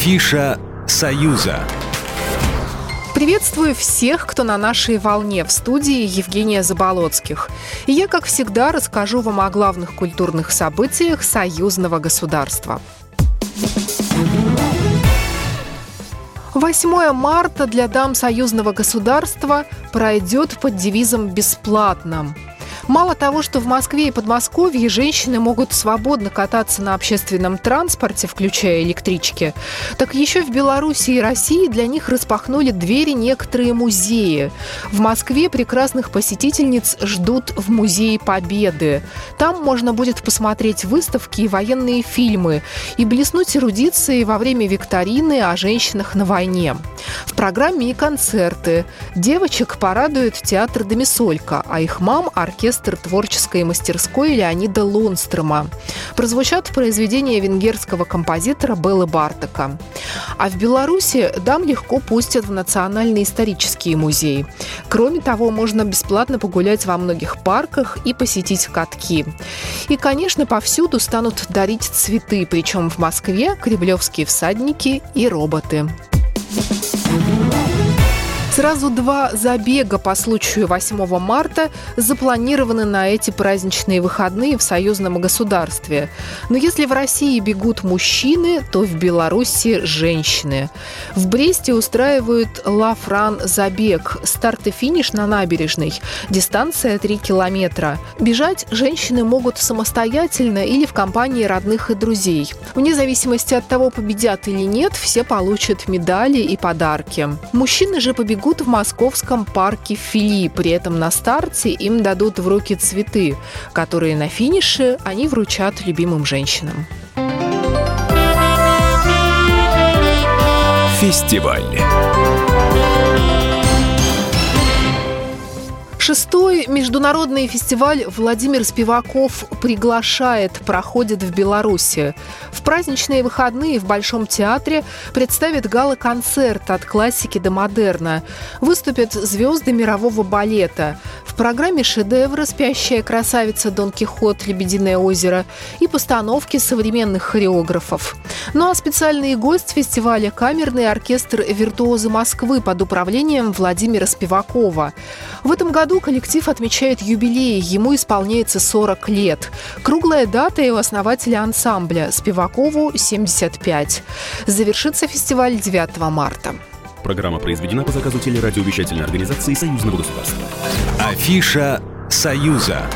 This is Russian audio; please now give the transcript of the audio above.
Афиша «Союза». Приветствую всех, кто на нашей волне в студии Евгения Заболоцких. И я, как всегда, расскажу вам о главных культурных событиях союзного государства. 8 марта для дам союзного государства пройдет под девизом «Бесплатно». Мало того, что в Москве и Подмосковье женщины могут свободно кататься на общественном транспорте, включая электрички, так еще в Беларуси и России для них распахнули двери некоторые музеи. В Москве прекрасных посетительниц ждут в Музее Победы. Там можно будет посмотреть выставки и военные фильмы и блеснуть эрудицией во время викторины о женщинах на войне. В программе и концерты. Девочек порадует театр Домисолька, а их мам – оркестр творческой мастерской Леонида Лунстрома. Прозвучат произведения венгерского композитора Беллы Бартака. А в Беларуси дам легко пустят в Национальный исторический музей. Кроме того, можно бесплатно погулять во многих парках и посетить катки. И, конечно, повсюду станут дарить цветы, причем в Москве кремлевские всадники и роботы. Thank you. Сразу два забега по случаю 8 марта запланированы на эти праздничные выходные в союзном государстве. Но если в России бегут мужчины, то в Беларуси – женщины. В Бресте устраивают Ла Фран забег. Старт и финиш на набережной. Дистанция 3 километра. Бежать женщины могут самостоятельно или в компании родных и друзей. Вне зависимости от того, победят или нет, все получат медали и подарки. Мужчины же побегут бегут в московском парке Фили. При этом на старте им дадут в руки цветы, которые на финише они вручат любимым женщинам. Фестиваль. Шестой международный фестиваль «Владимир Спиваков приглашает» проходит в Беларуси. В праздничные выходные в Большом театре представит гала-концерт от классики до модерна. Выступят звезды мирового балета. В программе шедевры «Спящая красавица Дон Кихот. Лебединое озеро» и постановки современных хореографов. Ну а специальный гость фестиваля – камерный оркестр «Виртуозы Москвы» под управлением Владимира Спивакова. В этом году коллектив отмечает юбилей, ему исполняется 40 лет. Круглая дата и у основателя ансамбля Спивакову 75. Завершится фестиваль 9 марта. Программа произведена по заказу телерадиовещательной организации Союзного государства. Афиша «Союза».